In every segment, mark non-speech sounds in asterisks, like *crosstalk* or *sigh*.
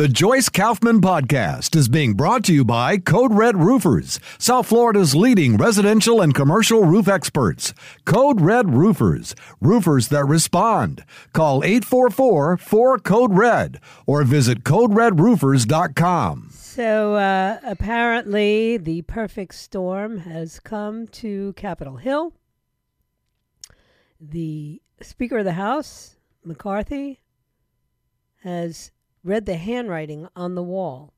The Joyce Kaufman Podcast is being brought to you by Code Red Roofers, South Florida's leading residential and commercial roof experts. Code Red Roofers, roofers that respond. Call 844 4 Code Red or visit CodeRedRoofers.com. So uh, apparently, the perfect storm has come to Capitol Hill. The Speaker of the House, McCarthy, has read the handwriting on the wall.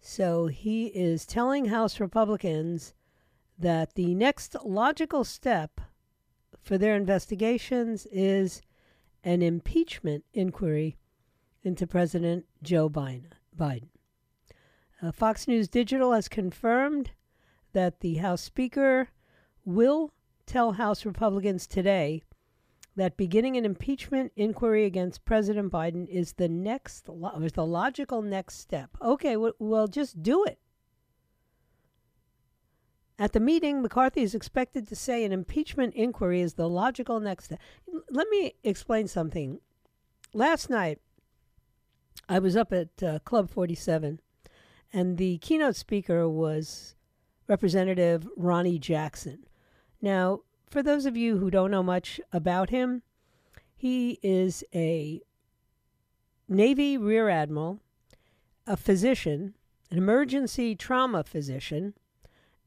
So he is telling House Republicans that the next logical step for their investigations is an impeachment inquiry into President Joe Biden. Uh, Fox News Digital has confirmed that the House Speaker will tell House Republicans today that beginning an impeachment inquiry against President Biden is the next, is the logical next step. Okay, well, just do it. At the meeting, McCarthy is expected to say an impeachment inquiry is the logical next step. Let me explain something. Last night, I was up at uh, Club 47, and the keynote speaker was Representative Ronny Jackson. Now, for those of you who don't know much about him, he is a Navy Rear Admiral, a physician, an emergency trauma physician,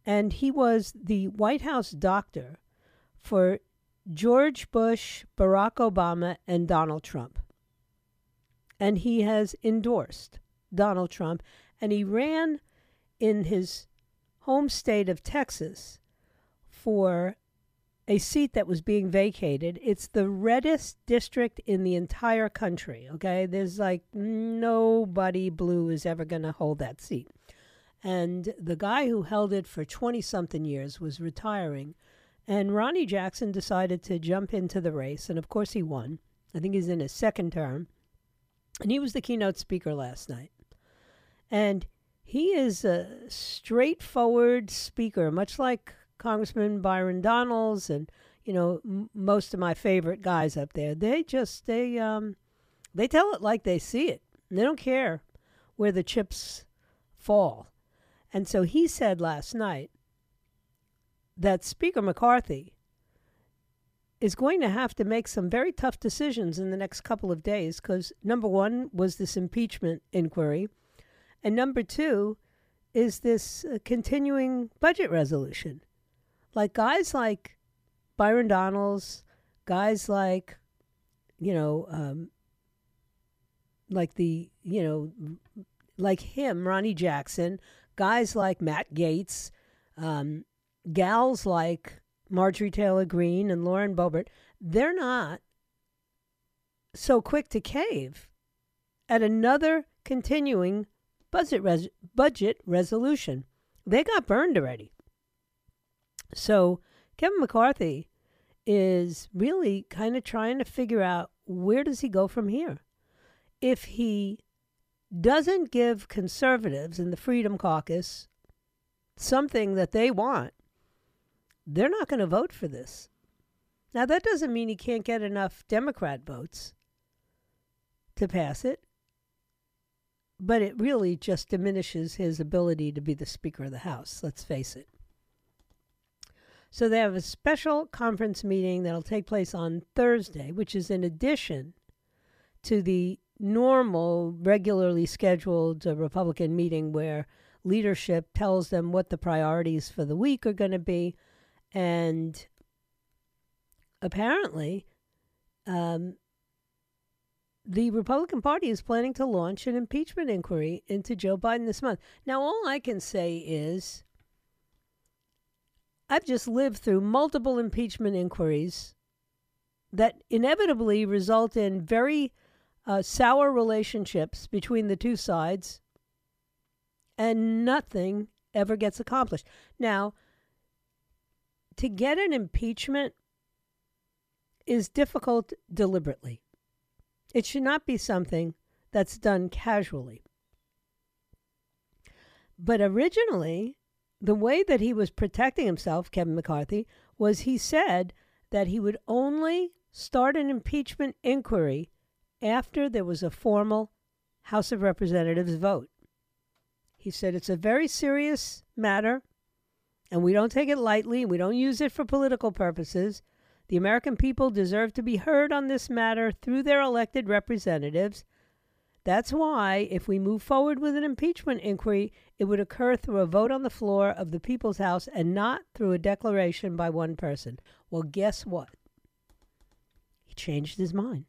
and he was the White House doctor for George Bush, Barack Obama, and Donald Trump. And he has endorsed Donald Trump, and he ran in his home state of Texas for a seat that was being vacated. It's the reddest district in the entire country. Okay. There's like nobody blue is ever going to hold that seat. And the guy who held it for 20 something years was retiring. And Ronny Jackson decided to jump into the race. And of course, he won. I think he's in his second term. And he was the keynote speaker last night. And he is a straightforward speaker, much like Congressman Byron Donalds and you know m- most of my favorite guys up there. They just they um they tell it like they see it. They don't care where the chips fall. And so he said last night that Speaker McCarthy is going to have to make some very tough decisions in the next couple of days because number one was this impeachment inquiry, and number two is this uh, continuing budget resolution like guys like Byron Donalds, guys like, you know, um, like the, you know, like him, Ronny Jackson, guys like Matt Gaetz, um, gals like Marjorie Taylor Greene and Lauren Boebert, they're not so quick to cave at another continuing budget res- budget resolution. They got burned already. So Kevin McCarthy is really kind of trying to figure out where does he go from here. If he doesn't give conservatives in the Freedom Caucus something that they want, they're not going to vote for this. Now, that doesn't mean he can't get enough Democrat votes to pass it, but it really just diminishes his ability to be the Speaker of the House, let's face it. So they have a special conference meeting that'll take place on Thursday, which is in addition to the normal, regularly scheduled uh, Republican meeting where leadership tells them what the priorities for the week are going to be. And apparently, um, the Republican Party is planning to launch an impeachment inquiry into Joe Biden this month. Now, all I can say is I've just lived through multiple impeachment inquiries that inevitably result in very uh, sour relationships between the two sides, and nothing ever gets accomplished. Now, to get an impeachment is difficult deliberately. It should not be something that's done casually. But originally, the way that he was protecting himself, Kevin McCarthy, was he said that he would only start an impeachment inquiry after there was a formal House of Representatives vote. He said it's a very serious matter and we don't take it lightly. And we don't use it for political purposes. The American people deserve to be heard on this matter through their elected representatives. That's why, if we move forward with an impeachment inquiry, it would occur through a vote on the floor of the People's House and not through a declaration by one person. Well, guess what? He changed his mind.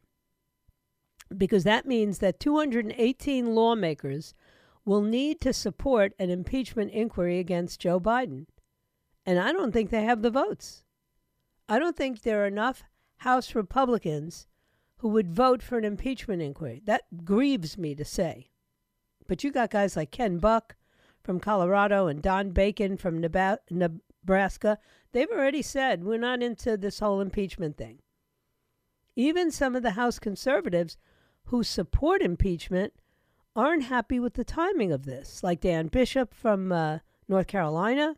Because that means that 218 lawmakers will need to support an impeachment inquiry against Joe Biden. And I don't think they have the votes. I don't think there are enough House Republicans who would vote for an impeachment inquiry. That grieves me to say. But you got guys like Ken Buck from Colorado and Don Bacon from Nebraska. They've already said we're not into this whole impeachment thing. Even some of the House conservatives who support impeachment aren't happy with the timing of this, like Dan Bishop from uh, North Carolina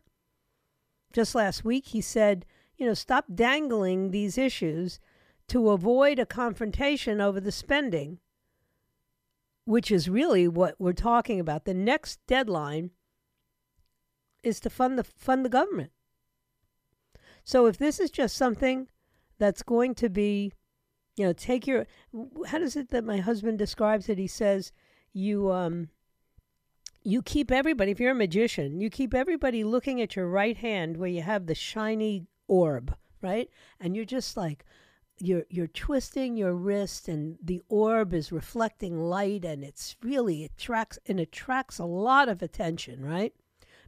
just last week, he said, you know, stop dangling these issues to avoid a confrontation over the spending, which is really what we're talking about. The next deadline is to fund the fund the government. So if this is just something that's going to be, you know, take your how does it that my husband describes it? He says you um you keep everybody, if you're a magician, you keep everybody looking at your right hand where you have the shiny orb, right? And you're just like, you're you're twisting your wrist and the orb is reflecting light and it's really attracts and attracts a lot of attention right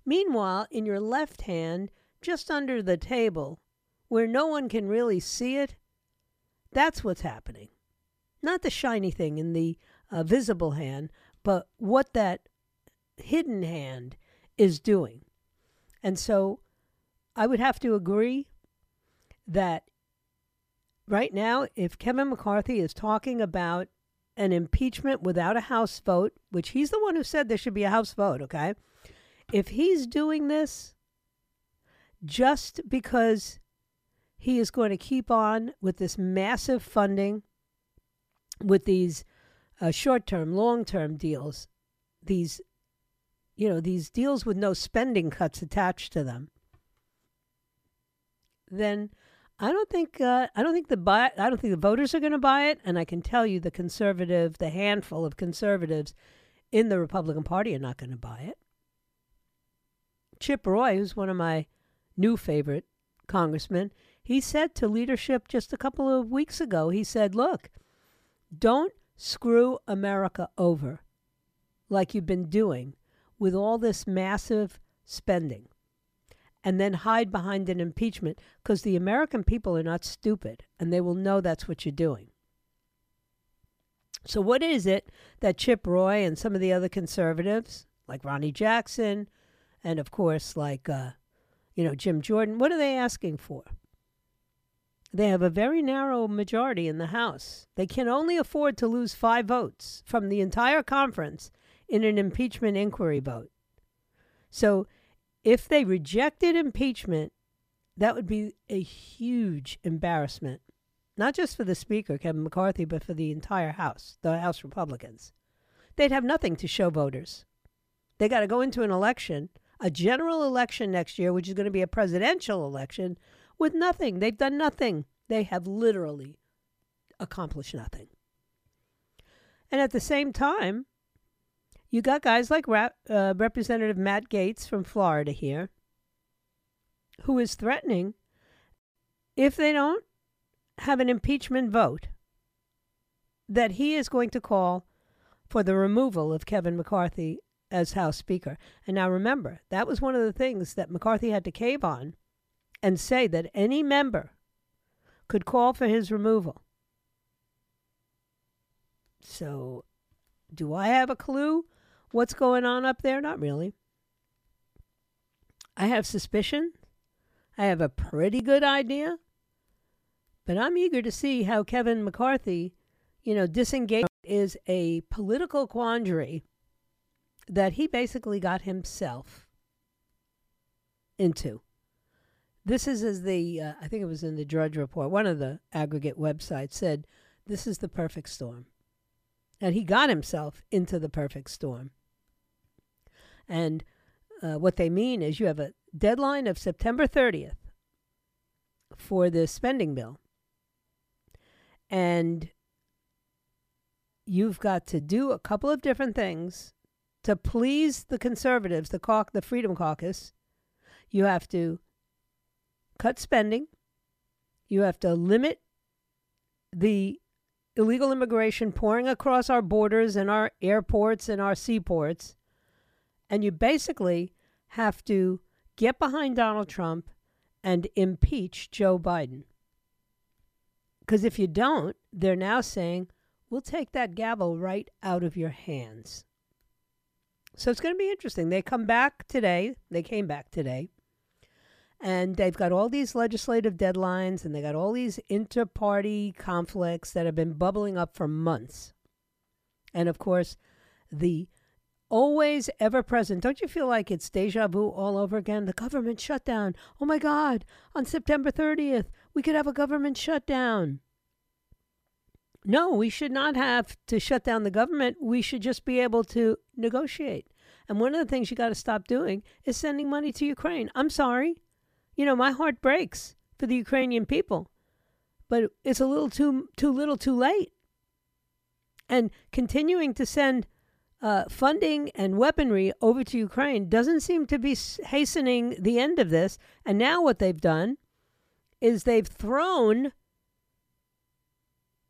meanwhile in your left hand just under the table where no one can really see it that's what's happening not the shiny thing in the uh, visible hand but what that hidden hand is doing. And so I would have to agree that right now, if Kevin McCarthy is talking about an impeachment without a House vote, which he's the one who said there should be a House vote, okay? If he's doing this just because he is going to keep on with this massive funding, with these uh, short term, long term deals, these you know, these deals with no spending cuts attached to them, then I don't think uh, I don't think the buy I don't think the voters are going to buy it, and I can tell you the conservative, the handful of conservatives in the Republican Party are not going to buy it. Chip Roy, who's one of my new favorite congressmen, he said to leadership just a couple of weeks ago, he said, "Look, don't screw America over like you've been doing with all this massive spending and then hide behind an impeachment because the American people are not stupid and they will know that's what you're doing. So, what is it that Chip Roy and some of the other conservatives, like Ronny Jackson, and of course, like, uh, you know, Jim Jordan, what are they asking for? They have a very narrow majority in the House. They can only afford to lose five votes from the entire conference in an impeachment inquiry vote. So if they rejected impeachment, that would be a huge embarrassment, not just for the Speaker, Kevin McCarthy, but for the entire House, the House Republicans. They'd have nothing to show voters. They got to go into an election, a general election next year, which is going to be a presidential election, with nothing. They've done nothing. They have literally accomplished nothing. And at the same time, you got guys like uh, Representative Matt Gaetz from Florida here, who is threatening if they don't have an impeachment vote, that he is going to call for the removal of Kevin McCarthy as House Speaker. And now remember, that was one of the things that McCarthy had to cave on and say that any member could call for his removal. So, do I have a clue what's going on up there? Not really. I have suspicion. I have a pretty good idea. But I'm eager to see how Kevin McCarthy, you know, disengaged is a political quandary that he basically got himself into. This is as the, uh, I think it was in the Drudge Report, one of the aggregate websites said, this is the perfect storm. And he got himself into the perfect storm. And uh, what they mean is you have a deadline of September 30th for the spending bill. And you've got to do a couple of different things to please the conservatives, the cau- the Freedom Caucus. You have to cut spending. You have to limit the illegal immigration pouring across our borders and our airports and our seaports. And you basically have to get behind Donald Trump and impeach Joe Biden. Because if you don't, they're now saying, we'll take that gavel right out of your hands. So it's going to be interesting. They come back today. They came back today. And they've got all these legislative deadlines and they got all these inter party conflicts that have been bubbling up for months. And of course, the always ever present. Don't you feel like it's deja vu all over again? The government shutdown. Oh my God, on September 30th, we could have a government shutdown. No, we should not have to shut down the government. We should just be able to negotiate. And one of the things you got to stop doing is sending money to Ukraine. I'm sorry. You know, my heart breaks for the Ukrainian people. But it's a little too too little too late. And continuing to send uh, funding and weaponry over to Ukraine doesn't seem to be hastening the end of this. And now what they've done is they've thrown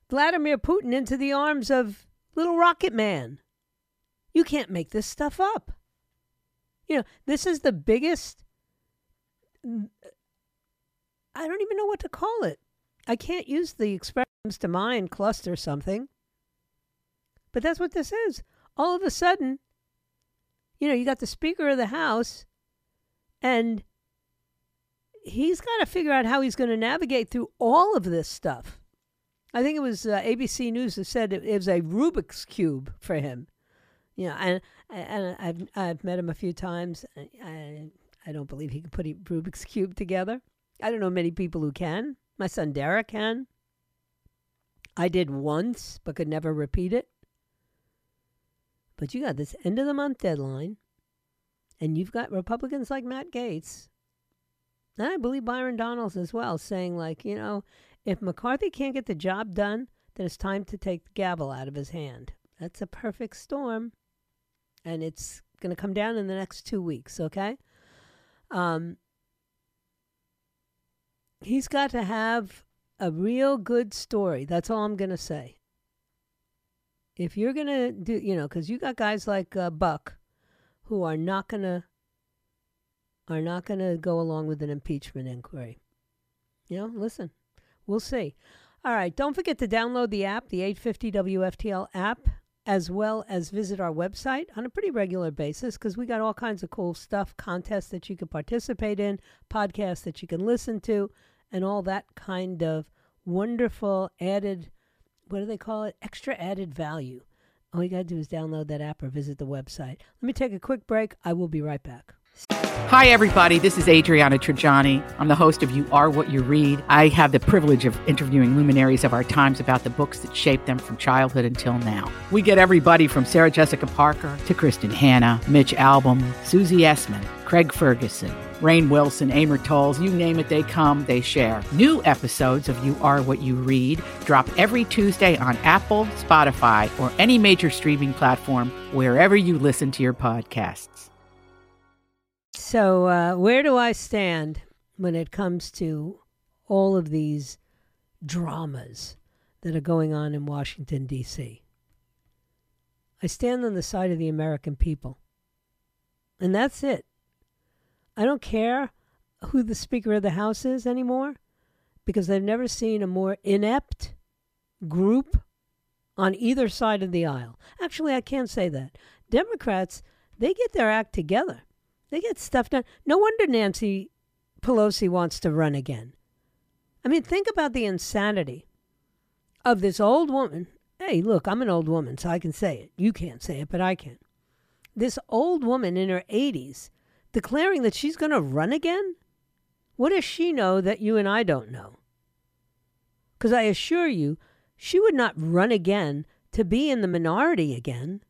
Vladimir Putin into the arms of little Rocket Man. You can't make this stuff up. You know, this is the biggest. I don't even know what to call it. I can't use the expressions to mind cluster something. But that's what this is all of a sudden, you know, you got the Speaker of the House, and he's got to figure out how he's going to navigate through all of this stuff. I think it was uh, ABC News that said it, it, was a Rubik's cube for him. You know, and and I've I've met him a few times. I I don't believe he can put a Rubik's cube together. I don't know many people who can. My son Derek can. I did once, but could never repeat it. But you got this end of the month deadline, and you've got Republicans like Matt Gaetz, and I believe Byron Donalds as well, saying, like, you know, if McCarthy can't get the job done, then it's time to take the gavel out of his hand. That's a perfect storm. And it's going to come down in the next two weeks, okay? Um, he's got to have a real good story. That's all I'm going to say if you're going to do, you know, because you got guys like uh, Buck who are not going to are not going to go along with an impeachment inquiry. You know, listen, we'll see. All right, don't forget to download the app, the 850 WFTL app, as well as visit our website on a pretty regular basis because we got all kinds of cool stuff, contests that you can participate in, podcasts that you can listen to, and all that kind of wonderful added what do they call it? Extra added value. All you got to do is download that app or visit the website. Let me take a quick break. I will be right back. Hi, everybody. This is Adriana Trigiani. I'm the host of You Are What You Read. I have the privilege of interviewing luminaries of our times about the books that shaped them from childhood until now. We get everybody from Sarah Jessica Parker to Kristin Hannah, Mitch Albom, Susie Essman, Craig Ferguson, Rainn Wilson, Amor Towles, you name it, they come, they share. New episodes of You Are What You Read drop every Tuesday on Apple, Spotify, or any major streaming platform wherever you listen to your podcasts. So, uh, where do I stand when it comes to all of these dramas that are going on in Washington, D.C.? I stand on the side of the American people. And that's it. I don't care who the Speaker of the House is anymore because I've never seen a more inept group on either side of the aisle. Actually, I can't say that. Democrats, they get their act together. They get stuff done. No wonder Nancy Pelosi wants to run again. I mean, think about the insanity of this old woman. Hey, look, I'm an old woman, so I can say it. You can't say it, but I can. This old woman in her 80s declaring that she's going to run again? What does she know that you and I don't know? Because I assure you, she would not run again to be in the minority again.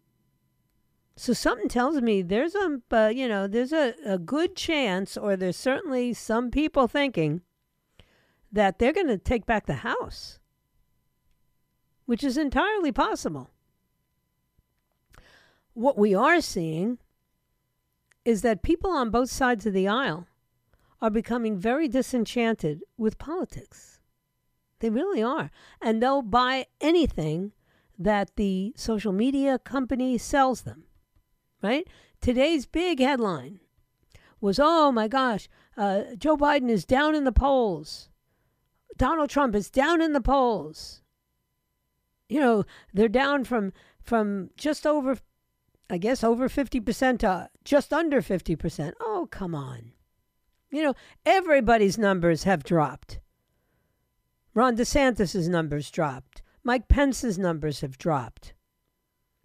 So something tells me there's a, uh, you know, there's a, a good chance, or there's certainly some people thinking that they're going to take back the House, which is entirely possible. What we are seeing is that people on both sides of the aisle are becoming very disenchanted with politics. They really are. And they'll buy anything that the social media company sells them, right? Today's big headline was oh my gosh, uh, Joe Biden is down in the polls. Donald Trump is down in the polls. You know, they're down from from just over I guess over 50% to just under 50%. Oh, come on. You know, everybody's numbers have dropped. Ron DeSantis' numbers dropped. Mike Pence's numbers have dropped.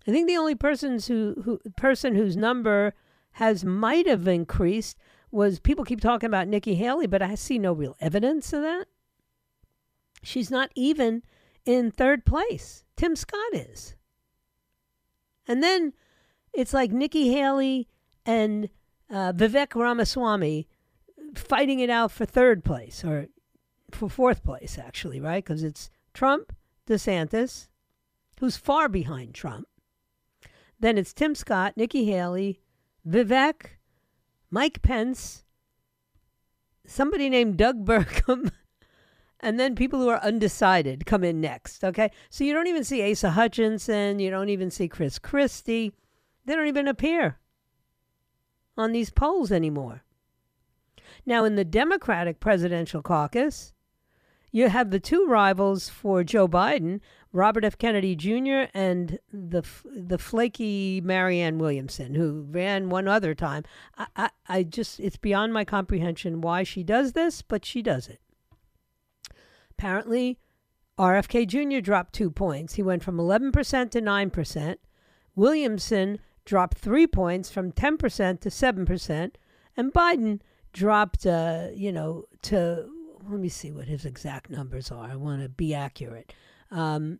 I think the only persons who, who person whose number has might have increased was people keep talking about Nikki Haley, but I see no real evidence of that. She's not even in third place. Tim Scott is. And then it's like Nikki Haley and uh, Vivek Ramaswamy fighting it out for third place or for fourth place, actually, right? Because it's Trump, DeSantis, who's far behind Trump. Then it's Tim Scott, Nikki Haley, Vivek, Mike Pence, somebody named Doug Burgum, *laughs* and then people who are undecided come in next. Okay, so you don't even see Asa Hutchinson, you don't even see Chris Christie, they don't even appear on these polls anymore. Now, in the Democratic presidential caucus, you have the two rivals for Joe Biden, Robert F. Kennedy Jr. and the the flaky Marianne Williamson, who ran one other time. I, I, I just it's beyond my comprehension why she does this, but she does it. Apparently, RFK Jr. dropped two points. He went from 11% to 9%. Williamson dropped three points from 10% to 7%. And Biden dropped, uh, you know, to, let me see what his exact numbers are. I want to be accurate. Um,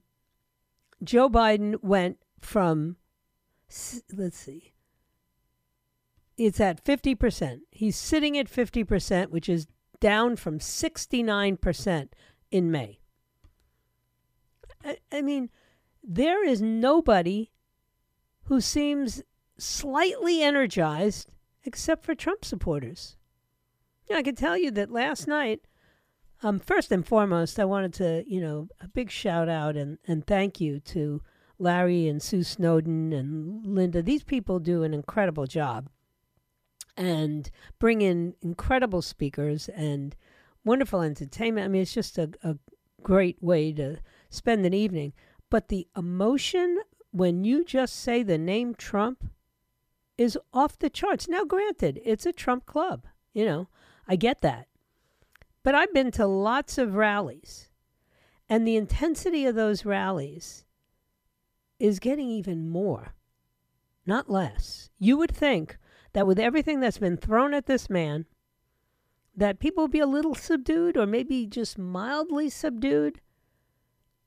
Joe Biden went from, let's see, it's at 50%. He's sitting at 50%, which is down from 69% in May. I, I mean, there is nobody who seems slightly energized except for Trump supporters. I can tell you that last night, um, first and foremost, I wanted to, you know, a big shout out and, and thank you to Larry and Sue Snowden and Linda. These people do an incredible job and bring in incredible speakers and wonderful entertainment. I mean, it's just a, a great way to spend an evening. But the emotion when you just say the name Trump is off the charts. Now, granted, it's a Trump club. You know, I get that. But I've been to lots of rallies, and the intensity of those rallies is getting even more, not less. You would think that with everything that's been thrown at this man, that people would be a little subdued or maybe just mildly subdued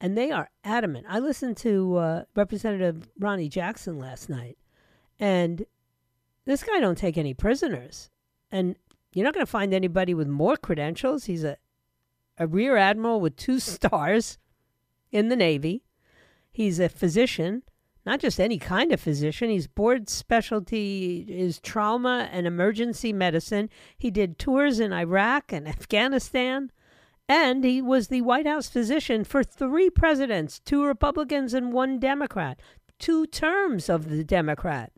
and they are adamant. I listened to uh, Representative Ronny Jackson last night, and this guy don't take any prisoners, and you're not going to find anybody with more credentials. He's a a rear admiral with two *laughs* stars in the Navy. He's a physician, not just any kind of physician. He's board specialty is trauma and emergency medicine. He did tours in Iraq and Afghanistan. And he was the White House physician for three presidents, two Republicans and one Democrat, two terms of the Democrat.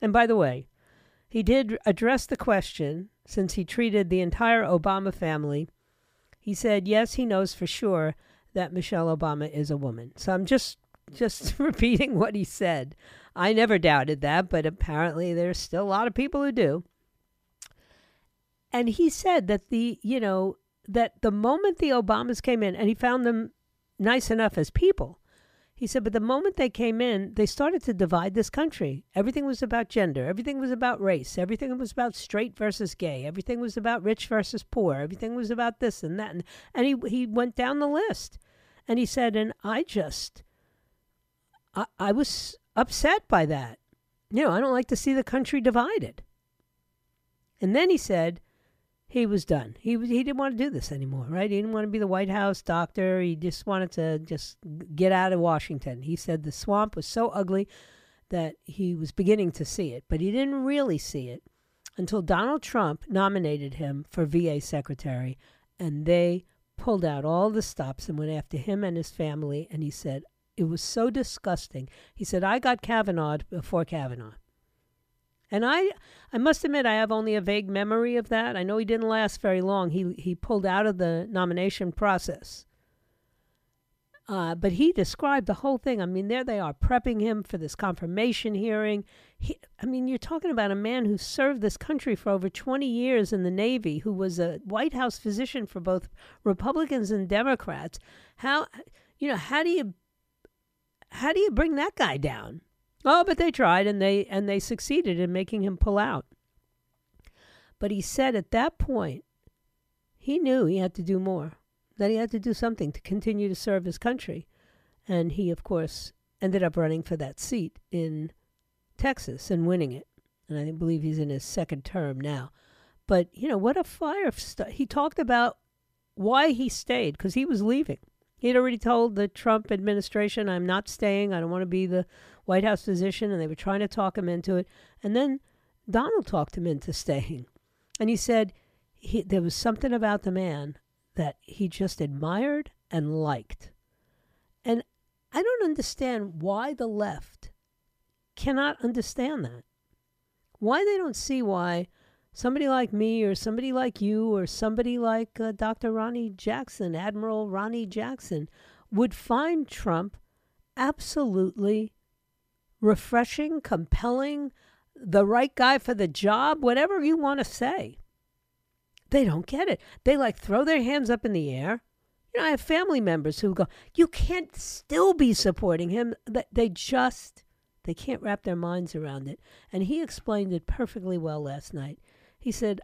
And by the way, he did address the question since he treated the entire Obama family. He said, yes, he knows for sure that Michelle Obama is a woman. So I'm just just *laughs* repeating what he said. I never doubted that, but apparently there's still a lot of people who do. And he said that the, you know, that the moment the Obamas came in and he found them nice enough as people, he said, but the moment they came in, they started to divide this country. Everything was about gender. Everything was about race. Everything was about straight versus gay. Everything was about rich versus poor. Everything was about this and that. And, and he, he went down the list. And he said, and I just, I, I was upset by that. You know, I don't like to see the country divided. And then he said, he was done. He was, he didn't want to do this anymore, right? He didn't want to be the White House doctor. He just wanted to just get out of Washington. He said the swamp was so ugly that he was beginning to see it, but he didn't really see it until Donald Trump nominated him for VA secretary, and they pulled out all the stops and went after him and his family. And he said it was so disgusting. He said I got Kavanaugh before Kavanaugh. And I, I must admit, I have only a vague memory of that. I know he didn't last very long. He he pulled out of the nomination process. Uh, but he described the whole thing. I mean, there they are prepping him for this confirmation hearing. He, I mean, you're talking about a man who served this country for over 20 years in the Navy, who was a White House physician for both Republicans and Democrats. How, you know, how do you, how do you bring that guy down? Oh, but they tried and they and they succeeded in making him pull out. But he said at that point he knew he had to do more. That he had to do something to continue to serve his country. And he of course ended up running for that seat in Texas and winning it. And I believe he's in his second term now. But, you know, what a fire st- he talked about why he stayed because he was leaving. He'd already told the Trump administration, I'm not staying. I don't want to be the White House physician, and they were trying to talk him into it. And then Donald talked him into staying. And he said he, there was something about the man that he just admired and liked. And I don't understand why the left cannot understand that. Why they don't see why somebody like me or somebody like you or somebody like uh, Dr. Ronny Jackson, Admiral Ronny Jackson, would find Trump absolutely refreshing, compelling, the right guy for the job, whatever you want to say. They don't get it. They like throw their hands up in the air. You know, I have family members who go, "You can't still be supporting him." They just they can't wrap their minds around it. And he explained it perfectly well last night. He said,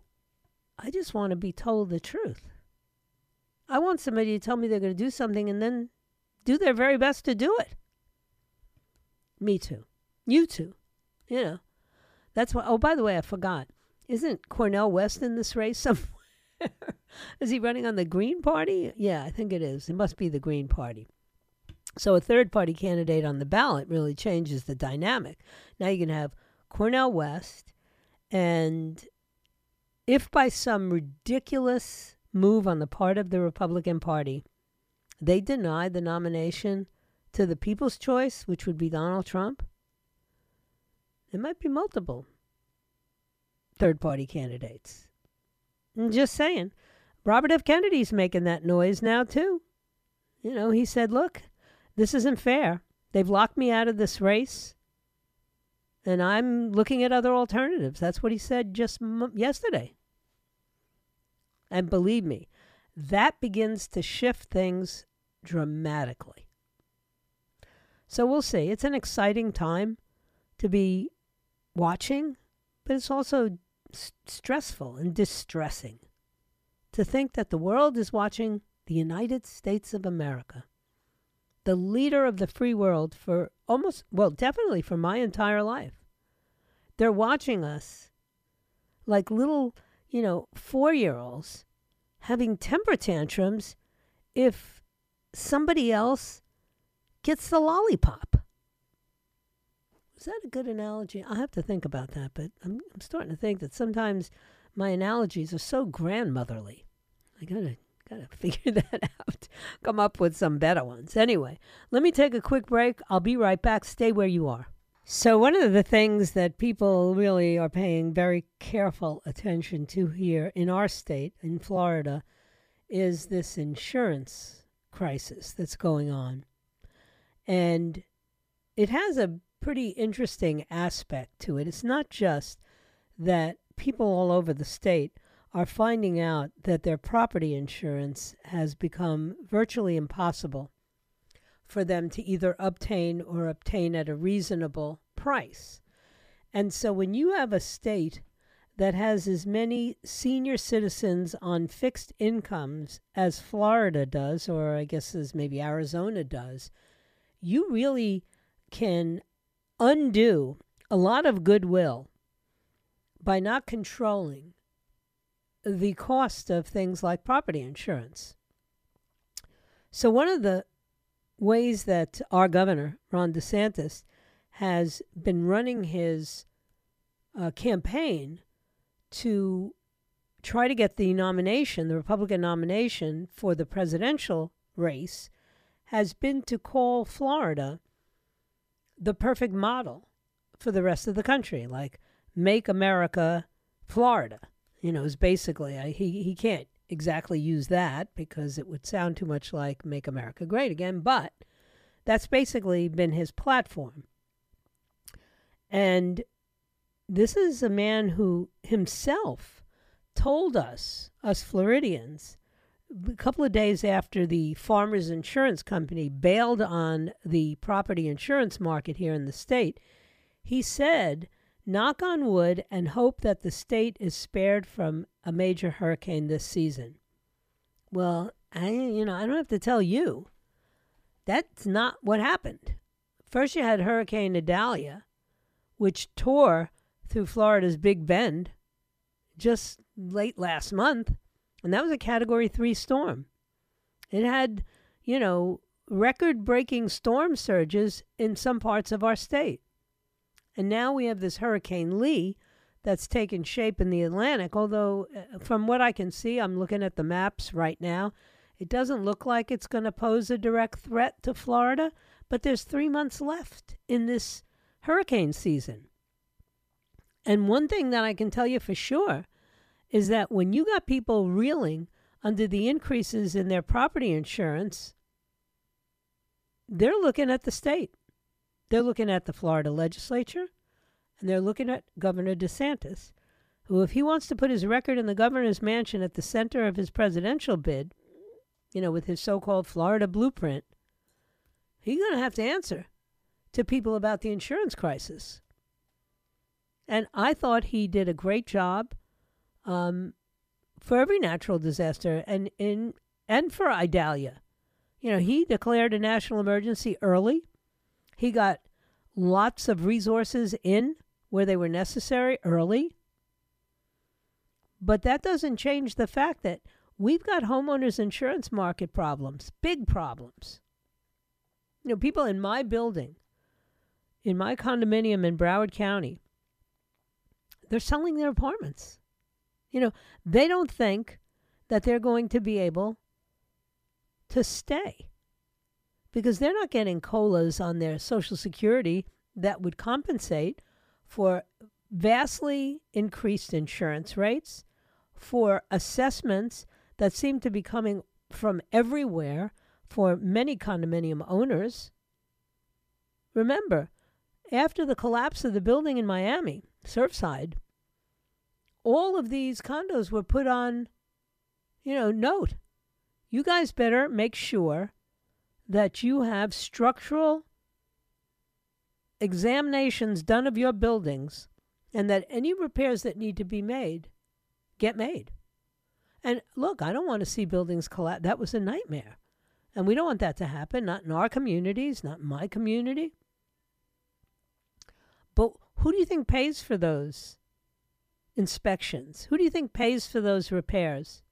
"I just want to be told the truth. I want somebody to tell me they're going to do something and then do their very best to do it." Me too. You too. You know. That's why. Oh, by the way, I forgot. Isn't Cornel West in this race *laughs* somewhere? is he running on the Green Party? Yeah, I think it is. It must be the Green Party. So a third party candidate on the ballot really changes the dynamic. Now you can have Cornel West, and if by some ridiculous move on the part of the Republican Party, they deny the nomination to the people's choice, which would be Donald Trump, there might be multiple third party candidates. I'm just saying. Robert F. Kennedy's making that noise now, too. You know, he said, look, this isn't fair. They've locked me out of this race, and I'm looking at other alternatives. That's what he said just m- yesterday. And believe me, that begins to shift things dramatically. So we'll see. It's an exciting time to be watching, but it's also s- stressful and distressing to think that the world is watching the United States of America, the leader of the free world for almost, well, definitely for my entire life. They're watching us like little, you know, four year olds having temper tantrums if somebody else gets the lollipop. Is that a good analogy? I'll have to think about that, but I'm, I'm starting to think that sometimes my analogies are so grandmotherly. I gotta gotta *laughs* figure that out. Come up with some better ones. Anyway, let me take a quick break. I'll be right back. Stay where you are. So, one of the things that people really are paying very careful attention to here in our state, in Florida, is this insurance crisis that's going on. And it has a pretty interesting aspect to it. It's not just that people all over the state are finding out that their property insurance has become virtually impossible for them to either obtain or obtain at a reasonable price. And so when you have a state that has as many senior citizens on fixed incomes as Florida does, or I guess as maybe Arizona does, you really can undo a lot of goodwill by not controlling the cost of things like property insurance. So, one of the ways that our governor, Ron DeSantis, has been running his uh, campaign to try to get the nomination, the Republican nomination for the presidential race, has been to call Florida the perfect model for the rest of the country. Like, make America Florida. You know, is basically, uh, he, he can't exactly use that because it would sound too much like make America great again, but that's basically been his platform. And this is a man who himself told us, us Floridians, a couple of days after the Farmers Insurance Company bailed on the property insurance market here in the state, he said, knock on wood and hope that the state is spared from a major hurricane this season. Well, I you know, I don't have to tell you. That's not what happened. First you had Hurricane Idalia, which tore through Florida's Big Bend just late last month, and that was a category 3 storm. It had, you know, record-breaking storm surges in some parts of our state. And now we have this Hurricane Lee that's taken shape in the Atlantic. Although, uh, from what I can see, I'm looking at the maps right now, it doesn't look like it's going to pose a direct threat to Florida, but there's three months left in this hurricane season. And one thing that I can tell you for sure is that when you got people reeling under the increases in their property insurance, they're looking at the state. They're looking at the Florida legislature and they're looking at Governor DeSantis, who, if he wants to put his record in the governor's mansion at the center of his presidential bid, you know, with his so called Florida blueprint, he's going to have to answer to people about the insurance crisis. And I thought he did a great job um, for every natural disaster and in and for Idalia. You know, he declared a national emergency early. He got lots of resources in where they were necessary early. But that doesn't change the fact that we've got homeowners insurance market problems, big problems. You know, people in my building, in my condominium in Broward County, they're selling their apartments. You know, they don't think that they're going to be able to stay because they're not getting colas on their Social Security that would compensate for vastly increased insurance rates, for assessments that seem to be coming from everywhere for many condominium owners. Remember, after the collapse of the building in Miami, Surfside, all of these condos were put on, you know, note. You guys better make sure that you have structural examinations done of your buildings and that any repairs that need to be made get made. And look, I don't want to see buildings collapse. That was a nightmare. And we don't want that to happen, not in our communities, not in my community. But who do you think pays for those inspections? Who do you think pays for those repairs?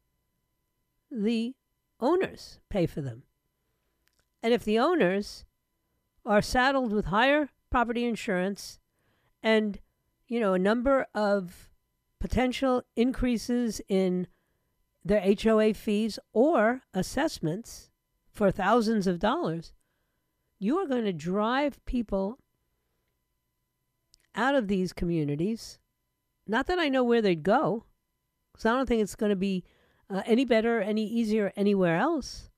The owners pay for them. And if the owners are saddled with higher property insurance and, you know, a number of potential increases in their HOA fees or assessments for thousands of dollars, you are going to drive people out of these communities. Not that I know where they'd go, because I don't think it's going to be uh, any better, any easier anywhere else.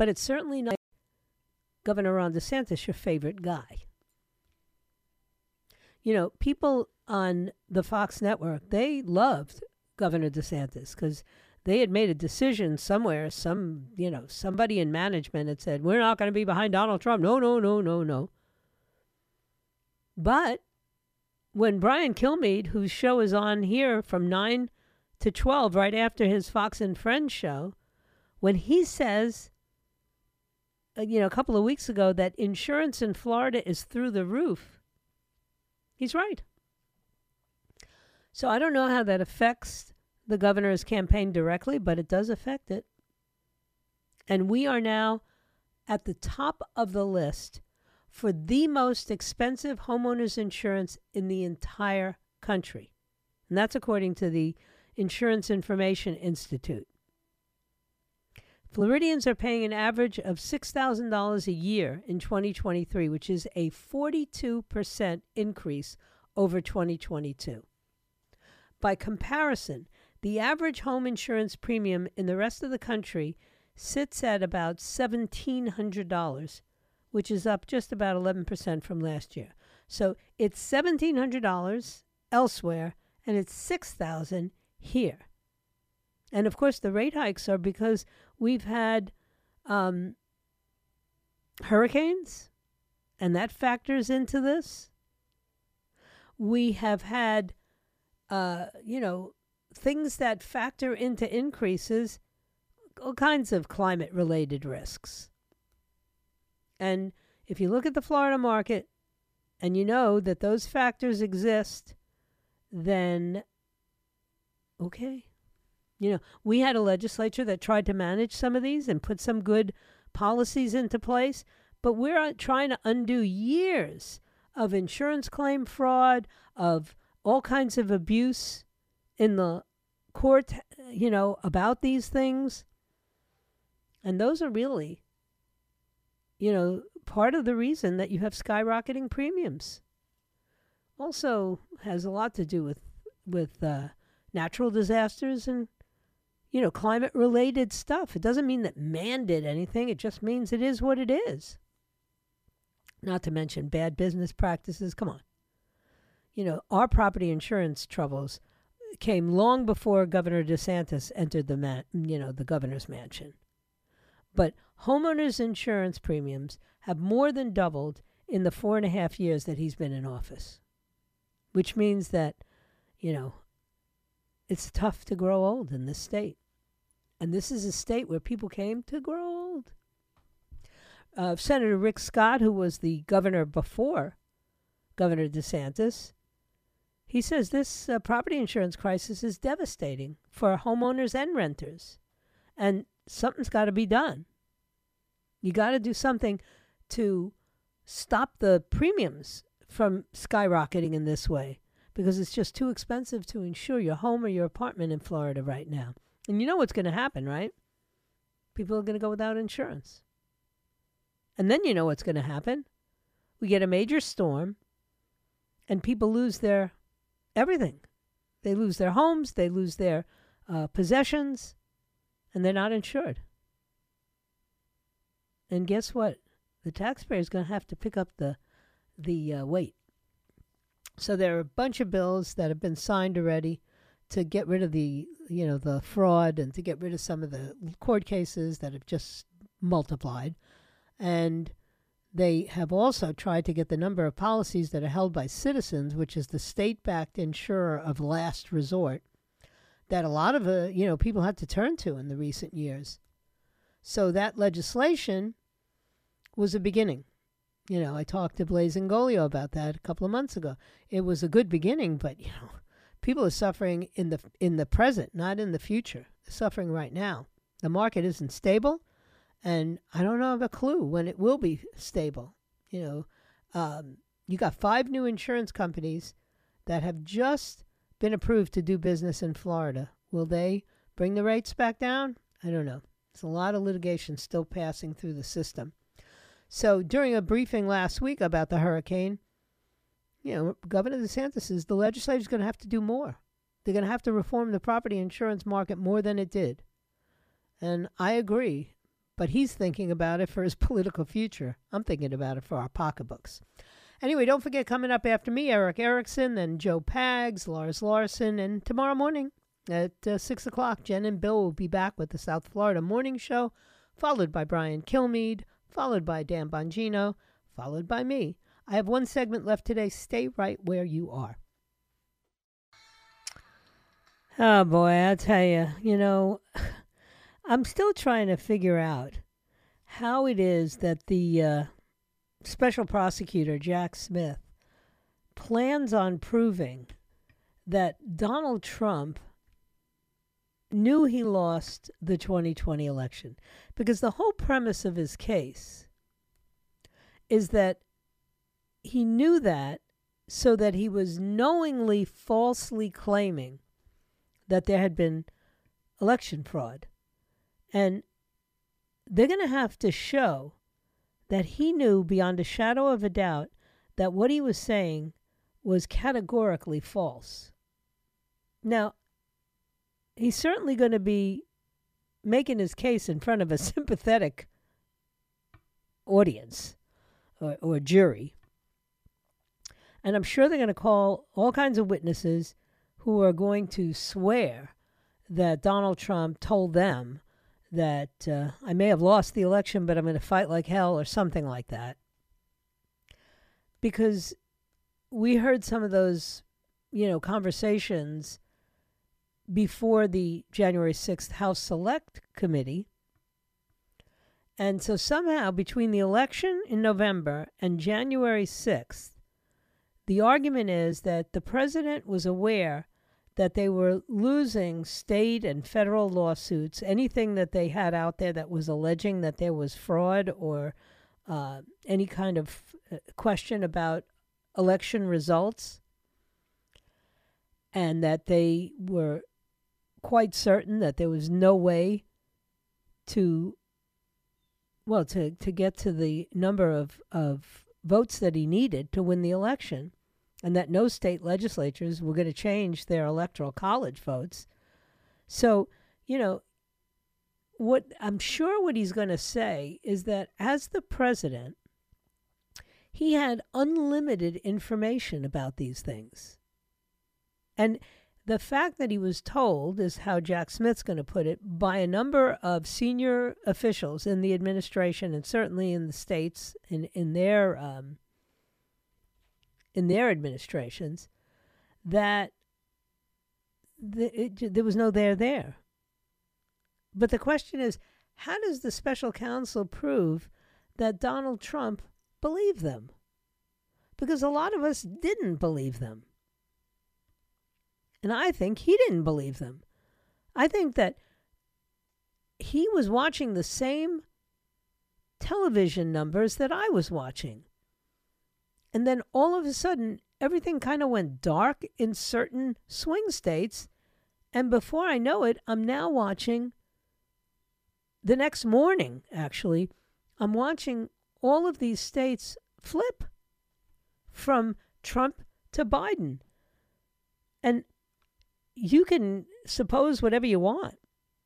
but it's certainly not Governor Ron DeSantis your favorite guy. You know, people on the Fox network, they loved Governor DeSantis because they had made a decision somewhere, some, you know, somebody in management had said, we're not going to be behind Donald Trump. No, no, no, no, no. But when Brian Kilmeade, whose show is on here from 9 to 12, right after his Fox and Friends show, when he says, uh, you know, a couple of weeks ago that insurance in Florida is through the roof, he's right. So I don't know how that affects the governor's campaign directly, but it does affect it. And we are now at the top of the list for the most expensive homeowners insurance in the entire country. And that's according to the Insurance Information Institute. Floridians are paying an average of $6,000 a year in 2023, which is a 42% increase over 2022. By comparison, the average home insurance premium in the rest of the country sits at about $1,700, which is up just about 11% from last year. So it's $1,700 elsewhere and it's 6000 here. And of course, the rate hikes are because we've had um, hurricanes, and that factors into this. We have had, uh, you know, things that factor into increases, all kinds of climate related risks. And if you look at the Florida market and you know that those factors exist, then okay. You know, we had a legislature that tried to manage some of these and put some good policies into place, but we're uh, trying to undo years of insurance claim fraud, of all kinds of abuse in the court, you know, about these things. And those are really, you know, part of the reason that you have skyrocketing premiums. Also has a lot to do with with uh, natural disasters and you know climate related stuff. It doesn't mean that man did anything. It just means it is what it is. Not to mention bad business practices. Come on. You know, our property insurance troubles came long before Governor DeSantis entered the man, you know, the governor's mansion. But homeowners insurance premiums have more than doubled in the four and a half years that he's been in office, which means that, you know, it's tough to grow old in this state. And this is a state where people came to grow old. Uh, Senator Rick Scott, who was the governor before Governor DeSantis, he says this uh, property insurance crisis is devastating for homeowners and renters, and something's got to be done. You got to do something to stop the premiums from skyrocketing in this way because it's just too expensive to insure your home or your apartment in Florida right now. And you know what's going to happen, right? People are going to go without insurance. And then you know what's going to happen. We get a major storm, and people lose their everything. They lose their homes, they lose their uh, possessions, and they're not insured. And guess what? The taxpayer is going to have to pick up the the uh, weight. So there are a bunch of bills that have been signed already to get rid of the you know the fraud and to get rid of some of the court cases that have just multiplied, and they have also tried to get the number of policies that are held by citizens, which is the state-backed insurer of last resort, that a lot of uh, you know people had to turn to in the recent years. So that legislation was a beginning. You know, I talked to Blaise Ingoglia about that a couple of months ago. It was a good beginning, but you know, people are suffering in the in the present, not in the future. They're suffering right now. The market isn't stable and I don't have a clue when it will be stable. You know, um, you got five new insurance companies that have just been approved to do business in Florida. Will they bring the rates back down? I don't know. There's a lot of litigation still passing through the system. So during a briefing last week about the hurricane, you know, Governor DeSantis says the legislature is going to have to do more. They're going to have to reform the property insurance market more than it did. And I agree but he's thinking about it for his *laughs* political future. I'm thinking about it for our pocketbooks. Anyway, don't forget coming up after me, Erick Erickson, then Joe Pags, Lars Larson, and tomorrow morning at uh, 6 o'clock, Jen and Bill will be back with the South Florida Morning Show, followed by Brian Kilmeade, followed by Dan Bongino, followed by me. I have one segment left today. Stay right where you are. Oh boy, I'll tell you, you know, *sighs* I'm still trying to figure out how it is that the uh, special prosecutor, Jack Smith, plans on proving that Donald Trump knew he lost the 2020 election. Because the whole premise of his case is that he knew that so that he was knowingly falsely claiming that there had been election fraud. And they're going to have to show that he knew beyond a shadow of a doubt that what he was saying was categorically false. Now, he's certainly going to be making his case in front of a *laughs* sympathetic audience or, or jury. And I'm sure they're going to call all kinds of witnesses who are going to swear that Donald Trump told them that uh, I may have lost the election, but I'm going to fight like hell or something like that. Because we heard some of those, you know, conversations before the January 6th House Select Committee. And so somehow between the election in November and January 6th, the argument is that the president was aware that they were losing state and federal lawsuits, anything that they had out there that was alleging that there was fraud or uh, any kind of uh, question about election results, and that they were quite certain that there was no way to well to, to get to the number of, of votes that he needed to win the election and that no state legislatures were going to change their electoral college votes. So, you know, what I'm sure what he's going to say is that as the president, he had unlimited information about these things. And the fact that he was told is how Jack Smith's going to put it by a number of senior officials in the administration and certainly in the states in in their um, in their administrations that the, it, there was no there there. But the question is, how does the special counsel prove that Donald Trump believed them? Because a lot of us didn't believe them. And I think he didn't believe them. I think that he was watching the same television numbers that I was watching. And then all of a sudden, everything kind of went dark in certain swing states. And before I know it, I'm now watching the next morning, actually, I'm watching all of these states flip from Trump to Biden. And you can suppose whatever you want.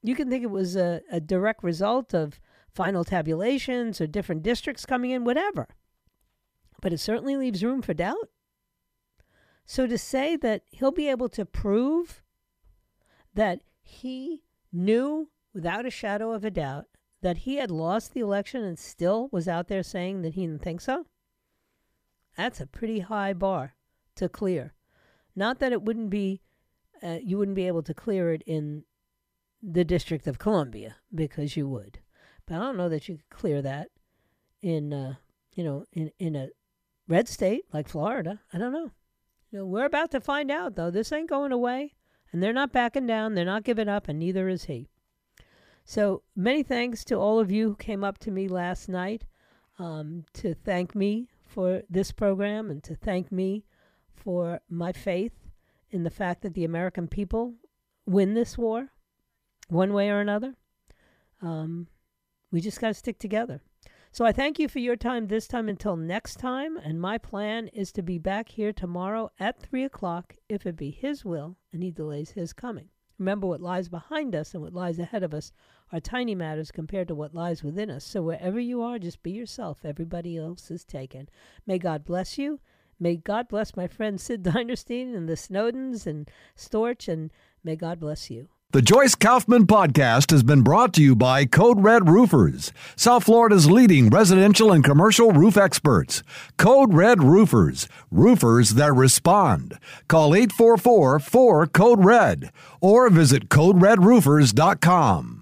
You can think it was a, a direct result of final tabulations or different districts coming in, whatever but it certainly leaves room for doubt. So to say that he'll be able to prove that he knew without a shadow of a doubt that he had lost the election and still was out there saying that he didn't think so, that's a pretty high bar to clear. Not that it wouldn't be, uh, you wouldn't be able to clear it in the District of Columbia because you would, but I don't know that you could clear that in, uh, you know, in in a red state like Florida. I don't know. You know, we're about to find out though. This ain't going away, and they're not backing down. They're not giving up, and neither is he. So many thanks to all of you who came up to me last night um, to thank me for this program and to thank me for my faith in the fact that the American people win this war one way or another. Um, we just got to stick together. So I thank you for your time this time until next time. And my plan is to be back here tomorrow at 3 o'clock if it be His will and He delays His coming. Remember, what lies behind us and what lies ahead of us are tiny matters compared to what lies within us. So wherever you are, just be yourself. Everybody else is taken. May God bless you. May God bless my friend Sid Dinerstein and the Snowdens and Storch, and may God bless you. The Joyce Kaufman podcast has been brought to you by Code Red Roofers, South Florida's leading residential and commercial roof experts. Code Red Roofers, roofers that respond. Call 844 4 Code Red or visit CodeRedRoofers.com.